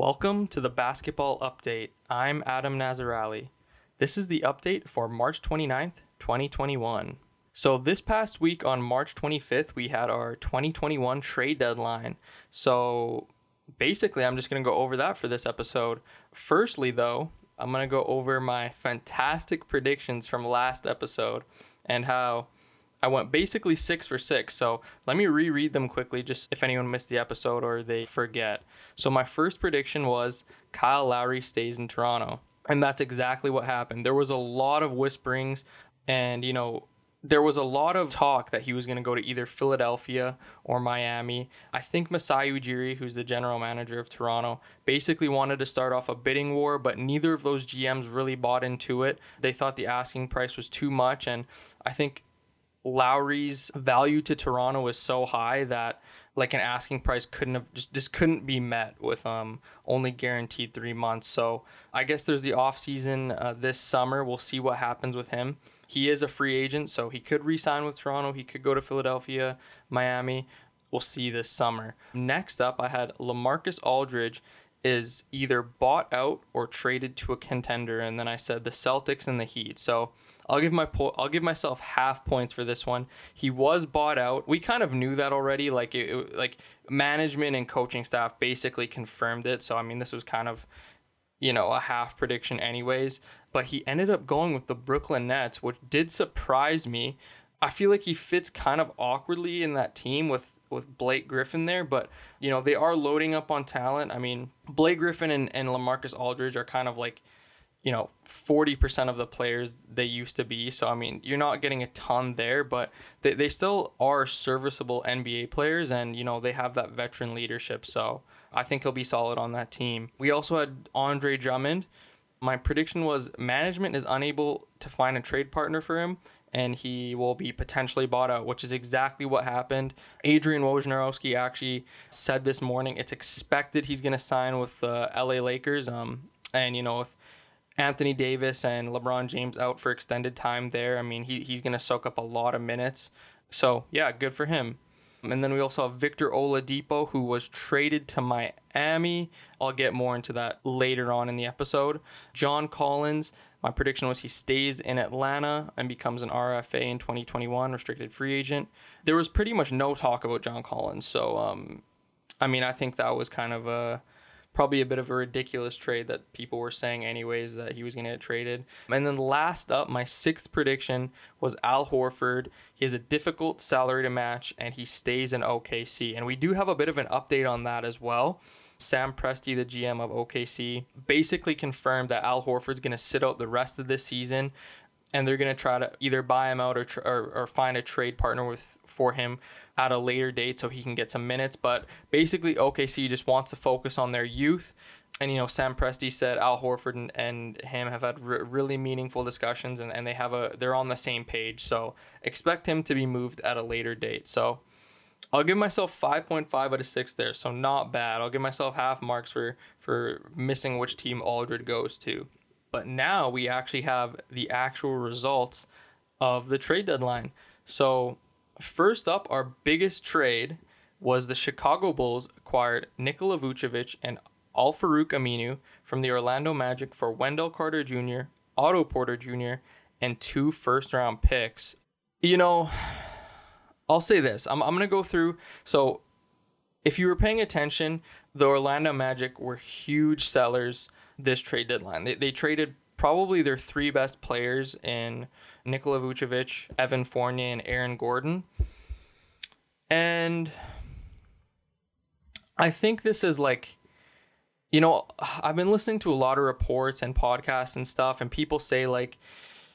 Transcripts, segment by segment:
Welcome to the basketball update. I'm Adam Nazarali. This is the update for March 29th, 2021. So, this past week on March 25th, we had our 2021 trade deadline. So, basically, I'm just going to go over that for this episode. Firstly, though, I'm going to go over my fantastic predictions from last episode and how I went basically six for six. So let me reread them quickly, just if anyone missed the episode or they forget. So my first prediction was Kyle Lowry stays in Toronto. And that's exactly what happened. There was a lot of whisperings and, you know, there was a lot of talk that he was going to go to either Philadelphia or Miami. I think Masai Ujiri, who's the general manager of Toronto, basically wanted to start off a bidding war, but neither of those GMs really bought into it. They thought the asking price was too much, and I think Lowry's value to Toronto is so high that like an asking price couldn't have just just couldn't be met with um only guaranteed three months. So I guess there's the off season uh, this summer. We'll see what happens with him. He is a free agent, so he could re-sign with Toronto. He could go to Philadelphia, Miami. We'll see this summer. Next up, I had Lamarcus Aldridge is either bought out or traded to a contender, and then I said the Celtics and the Heat. So I'll give my po- I'll give myself half points for this one. He was bought out. We kind of knew that already. Like it, it, like management and coaching staff basically confirmed it. So I mean, this was kind of you know a half prediction anyways. But he ended up going with the Brooklyn Nets, which did surprise me. I feel like he fits kind of awkwardly in that team with with Blake Griffin there, but you know they are loading up on talent. I mean, Blake Griffin and, and Lamarcus Aldridge are kind of like you know 40% of the players they used to be so i mean you're not getting a ton there but they, they still are serviceable nba players and you know they have that veteran leadership so i think he'll be solid on that team we also had andre drummond my prediction was management is unable to find a trade partner for him and he will be potentially bought out, which is exactly what happened. Adrian Wojnarowski actually said this morning it's expected he's going to sign with the LA Lakers. Um, and you know, with Anthony Davis and LeBron James out for extended time there. I mean, he, he's going to soak up a lot of minutes. So, yeah, good for him. And then we also have Victor Oladipo, who was traded to Miami. I'll get more into that later on in the episode. John Collins, my prediction was he stays in Atlanta and becomes an RFA in 2021, restricted free agent. There was pretty much no talk about John Collins. So, um, I mean, I think that was kind of a probably a bit of a ridiculous trade that people were saying anyways that he was going to get traded. And then last up, my sixth prediction was Al Horford. He has a difficult salary to match and he stays in OKC. And we do have a bit of an update on that as well. Sam Presti, the GM of OKC, basically confirmed that Al Horford's going to sit out the rest of this season and they're going to try to either buy him out or, tr- or, or find a trade partner with for him at a later date so he can get some minutes. But basically, OKC just wants to focus on their youth. And, you know, Sam Presti said Al Horford and, and him have had re- really meaningful discussions and, and they have a, they're on the same page. So expect him to be moved at a later date. So I'll give myself 5.5 out of 6 there. So not bad. I'll give myself half marks for, for missing which team Aldred goes to. But now we actually have the actual results of the trade deadline. So First up, our biggest trade was the Chicago Bulls acquired Nikola Vucevic and Al Farouq Aminu from the Orlando Magic for Wendell Carter Jr., Otto Porter Jr., and two first round picks. You know, I'll say this. I'm, I'm going to go through. So, if you were paying attention, the Orlando Magic were huge sellers this trade deadline. They, they traded probably their three best players in Nikola Vucevic, Evan Fournier, and Aaron Gordon. And I think this is like, you know, I've been listening to a lot of reports and podcasts and stuff, and people say, like,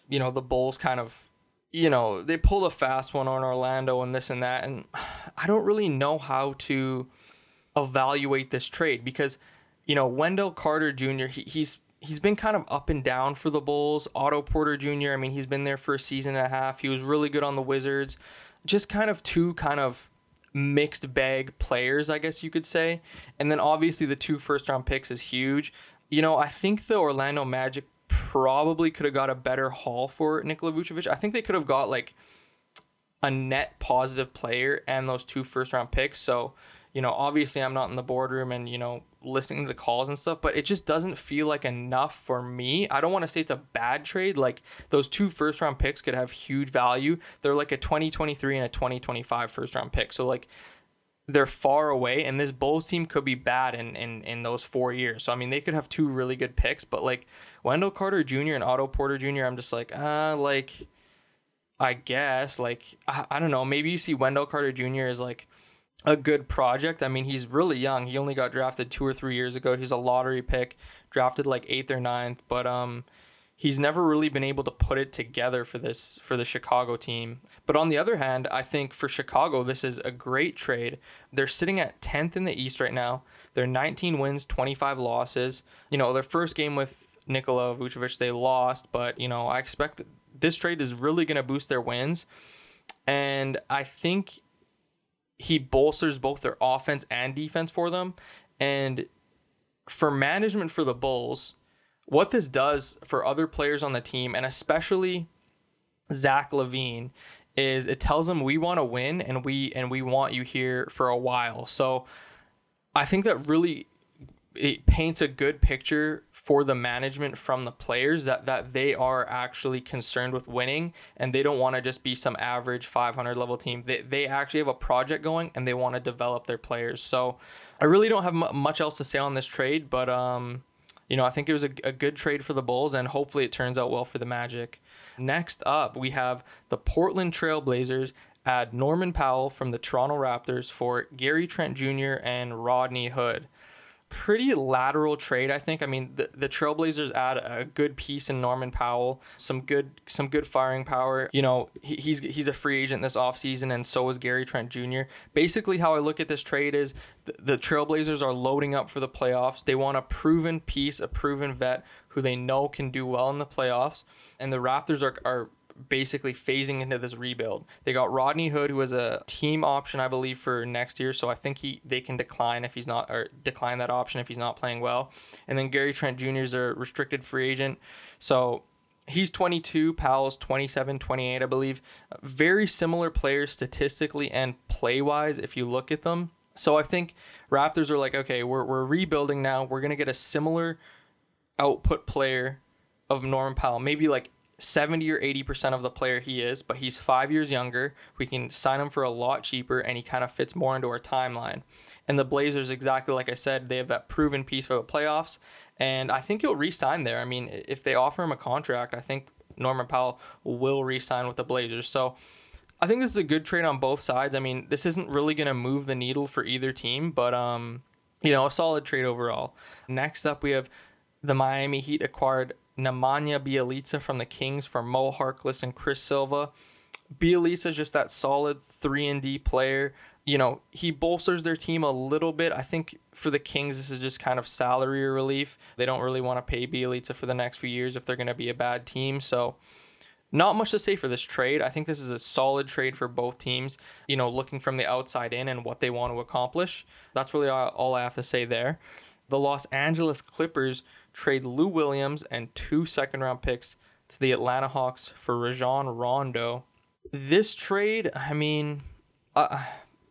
you know, the Bulls kind of, you know, they pulled a fast one on Orlando and this and that. And I don't really know how to evaluate this trade because, you know, Wendell Carter Jr., he, he's he's been kind of up and down for the Bulls. Otto Porter Jr., I mean, he's been there for a season and a half. He was really good on the Wizards. Just kind of two kind of mixed bag players, I guess you could say. And then obviously the two first round picks is huge. You know, I think the Orlando Magic probably could have got a better haul for Nikola Vucevic. I think they could have got like a net positive player and those two first round picks. So, you know, obviously I'm not in the boardroom and, you know, listening to the calls and stuff, but it just doesn't feel like enough for me. I don't want to say it's a bad trade. Like those two first round picks could have huge value. They're like a 2023 and a 2025 first round pick. So like they're far away and this Bulls team could be bad in, in, in those four years. So I mean they could have two really good picks, but like Wendell Carter Jr. and Otto Porter Jr., I'm just like, uh like I guess like I, I don't know. Maybe you see Wendell Carter Jr. as like a good project. I mean, he's really young. He only got drafted two or three years ago. He's a lottery pick, drafted like eighth or ninth, but um, he's never really been able to put it together for this for the Chicago team. But on the other hand, I think for Chicago, this is a great trade. They're sitting at tenth in the East right now. They're 19 wins, 25 losses. You know, their first game with Nikola Vucevic, they lost, but you know, I expect this trade is really going to boost their wins. And I think he bolsters both their offense and defense for them. And for management for the Bulls, what this does for other players on the team, and especially Zach LaVine, is it tells them we want to win and we and we want you here for a while. So I think that really it paints a good picture for the management from the players that that they are actually concerned with winning and they don't want to just be some average 500 level team. They, they actually have a project going and they want to develop their players. So i really don't have much else to say on this trade but um you know i think it was a, a good trade for the bulls and hopefully it turns out well for the magic. Next up we have the portland trailblazers add norman powell from the toronto raptors for gary trent jr and rodney hood pretty lateral trade, I think. I mean, the, the Trailblazers add a good piece in Norman Powell, some good some good firing power. You know, he, he's he's a free agent this offseason, and so is Gary Trent Jr. Basically, how I look at this trade is the, the Trailblazers are loading up for the playoffs. They want a proven piece, a proven vet who they know can do well in the playoffs, and the Raptors are, are basically phasing into this rebuild. They got Rodney Hood, who is a team option, I believe, for next year. So I think he they can decline if he's not or decline that option if he's not playing well. And then Gary Trent Jr. is a restricted free agent. So he's 22 powell's 27 28 i believe very similar players statistically and play wise if you look at them so i think raptors are like okay we're, we're rebuilding now we're going to get a similar output player of norman powell maybe like 70 or 80% of the player he is, but he's five years younger. We can sign him for a lot cheaper, and he kind of fits more into our timeline. And the Blazers, exactly like I said, they have that proven piece for the playoffs, and I think he'll re sign there. I mean, if they offer him a contract, I think Norman Powell will re sign with the Blazers. So I think this is a good trade on both sides. I mean, this isn't really going to move the needle for either team, but, um, you know, a solid trade overall. Next up, we have the Miami Heat acquired Nemanja Bjelica from the Kings for Mo Harkless and Chris Silva. Bjelica is just that solid 3 and D player. You know, he bolsters their team a little bit. I think for the Kings, this is just kind of salary relief. They don't really want to pay Bjelica for the next few years if they're going to be a bad team. So, not much to say for this trade. I think this is a solid trade for both teams, you know, looking from the outside in and what they want to accomplish. That's really all I have to say there. The Los Angeles Clippers trade Lou Williams and two second round picks to the Atlanta Hawks for Rajon Rondo. This trade, I mean, uh,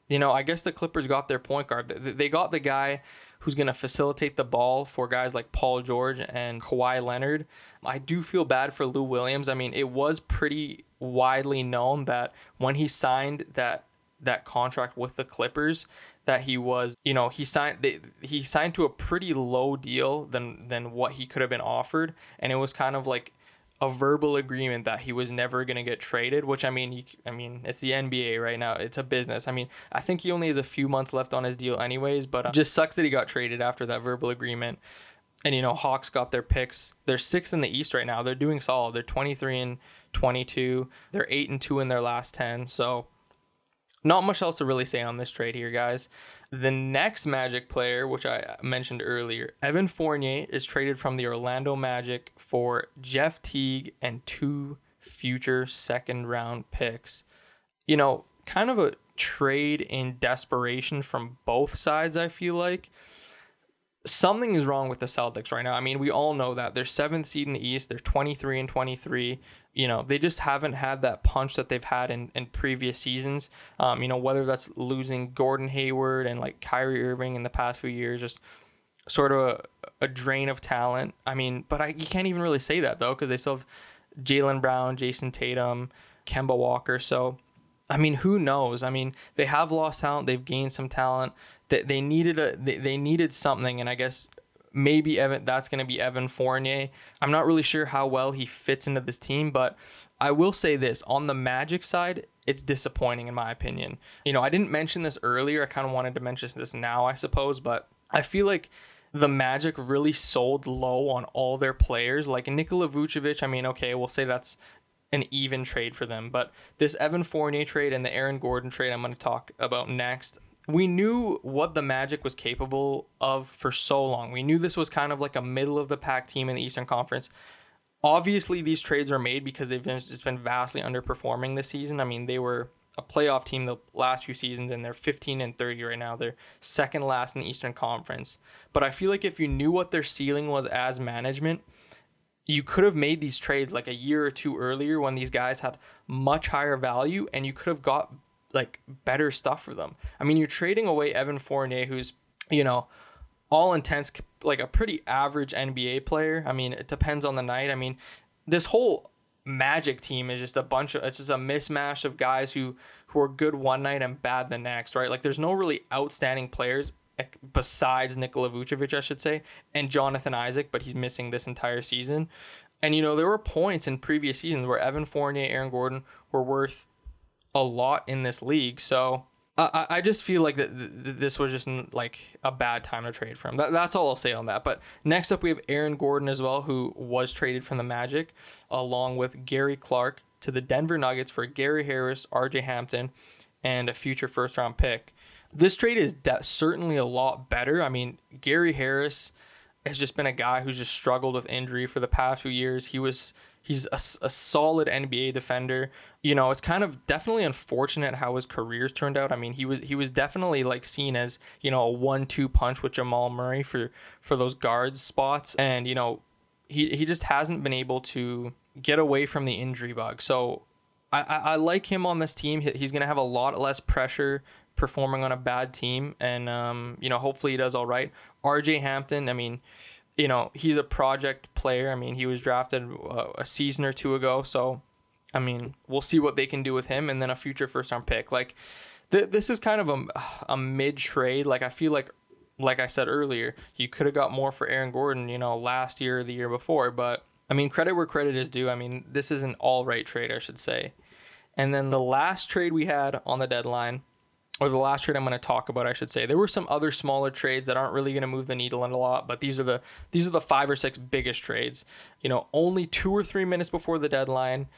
you know, I guess the Clippers got their point guard. They got the guy who's going to facilitate the ball for guys like Paul George and Kawhi Leonard. I do feel bad for Lou Williams. I mean, it was pretty widely known that when he signed that that contract with the Clippers that he was, you know, he signed they, he signed to a pretty low deal than than what he could have been offered, and it was kind of like a verbal agreement that he was never going to get traded which i mean you, i mean it's the nba right now. It's a business. I mean i think he only has a few months left on his deal anyways but uh, just sucks that he got traded after that verbal agreement. And you know hawks got their picks. They're sixth in the east right now. They're doing solid. They're 23 and 22 they're 8 and 2 in their last 10 so not much else to really say on this trade here, guys. The next Magic player, which I mentioned earlier, Evan Fournier, is traded from the Orlando Magic for Jeff Teague and two future second round picks. You know, kind of a trade in desperation from both sides, I feel like something is wrong with the Celtics right now. I mean, we all know that they're seventh seed in the East. They're 23 and 23. You know, they just haven't had that punch that they've had in, in previous seasons. Um, you know, whether that's losing Gordon Hayward and like Kyrie Irving in the past few years, just sort of a, a drain of talent. I mean, but I, you can't even really say that though because they still have Jaylen Brown, Jayson Tatum, Kemba Walker. So, I mean, who knows? I mean, they have lost talent. They've gained some talent. They, they needed a they, they needed something, and I guess maybe Evan that's going to be Evan Fournier. I'm not really sure how well he fits into this team, but I will say this on the Magic side, it's disappointing in my opinion. You know, I didn't mention this earlier. I kind of wanted to mention this now, I suppose, but I feel like the Magic really sold low on all their players. Like Nikola Vucevic, I mean, okay, we'll say that's an even trade for them, but this Evan Fournier trade and the Aaron Gordon trade I'm going to talk about next we knew what the Magic was capable of for so long. We knew this was kind of like a middle of the pack team in the Eastern Conference. Obviously, these trades are made because they've just been vastly underperforming this season. I mean, they were a playoff team the last few seasons, and they're 15 and 30 right now. They're second last in the Eastern Conference. But I feel like if you knew what their ceiling was as management, you could have made these trades like a year or two earlier when these guys had much higher value, and you could have got like better stuff for them. I mean, you're trading away Evan Fournier, who's you know all intents like a pretty average NBA player. I mean, it depends on the night. I mean, this whole Magic team is just a bunch of it's just a mismatch of guys who who are good one night and bad the next, right? Like there's no really outstanding players besides Nikola Vucevic, I should say, and Jonathan Isaac, but he's missing this entire season. And you know, there were points in previous seasons where Evan Fournier, Aaron Gordon were worth a lot in this league. So I, I just feel like that this was just like a bad time to trade for him. That, that's all I'll say on that. But next up, we have Aaron Gordon as well, who was traded from the Magic, along with Gary Clark to the Denver Nuggets for Gary Harris, RJ Hampton, and a future first round pick. This trade is de- certainly a lot better. I mean, Gary Harris has just been a guy who's just struggled with injury for the past few years. He was he's a, a solid NBA defender. You know, it's kind of definitely unfortunate how his career's turned out. I mean, he was he was definitely like seen as you know a one-two punch with Jamal Murray for for those guards spots, and you know he he just hasn't been able to get away from the injury bug. So I, I, I like him on this team. He's gonna have a lot less pressure performing on a bad team, and um, you know, hopefully he does all right. RJ Hampton, I mean, you know, he's a project player. I mean, he was drafted uh, a season or two ago, so I mean, we'll see what they can do with him, and then a future first round pick. Like, th- this is kind of a a mid trade. Like, I feel like. Like I said earlier, you could have got more for Aaron Gordon, you know, last year or the year before. But I mean, credit where credit is due. I mean, this is an all right trade, I should say. And then the last trade we had on the deadline or the last trade I'm going to talk about, I should say. There were some other smaller trades that aren't really going to move the needle in a lot, but these are the these are the five or six biggest trades. You know, only two or three minutes before the deadline,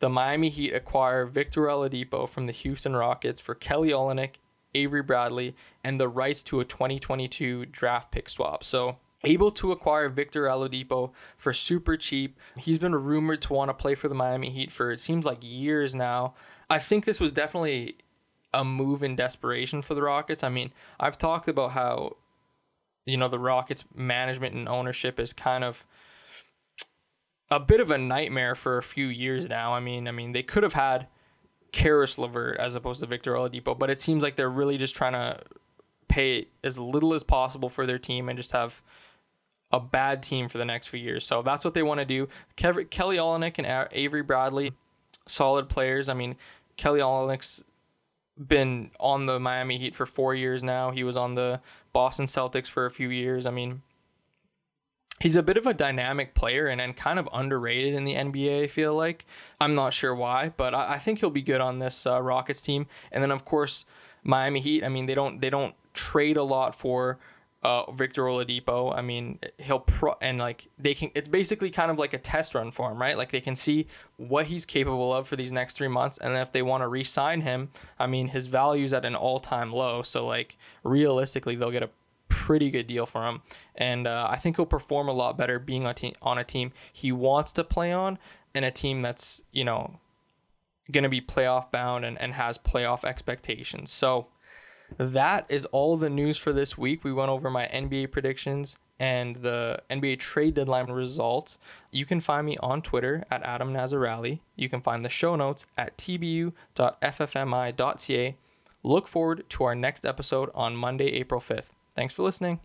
the Miami Heat acquire Victor Oladipo from the Houston Rockets for Kelly Olynyk, Avery Bradley, and the rights to a 2022 draft pick swap. So able to acquire Victor Oladipo for super cheap. He's been rumored to want to play for the Miami Heat for it seems like years now. I think this was definitely a move in desperation for the Rockets. I mean, I've talked about how you know the Rockets management and ownership is kind of a bit of a nightmare for a few years now. I mean, I mean they could have had Caris LeVert as opposed to Victor Oladipo, but it seems like they're really just trying to pay as little as possible for their team and just have a bad team for the next few years. So that's what they want to do. Kev- Kelly Olynyk and Avery Bradley, solid players. I mean, Kelly Olynyk's been on the Miami Heat for four years now. He was on the Boston Celtics for a few years. I mean, he's a bit of a dynamic player and, and kind of underrated in the NBA, I feel like. I'm not sure why, but I, I think he'll be good on this uh, Rockets team. And then, of course, Miami Heat, I mean, they don't they don't trade a lot for uh, Victor Oladipo. I mean, he'll pro and like they can. It's basically kind of like a test run for him, right? Like they can see what he's capable of for these next three months, and then if they want to re-sign him, I mean, his value's at an all-time low. So like realistically, they'll get a pretty good deal for him, and uh, I think he'll perform a lot better being on, te- on a team he wants to play on, and a team that's you know going to be playoff bound and, and has playoff expectations. So that is all the news for this week. We went over my NBA predictions and the NBA trade deadline results. You can find me on Twitter at Adam Nazarali. You can find the show notes at tbu.ffmi.ca. Look forward to our next episode on Monday, April 5th. Thanks for listening.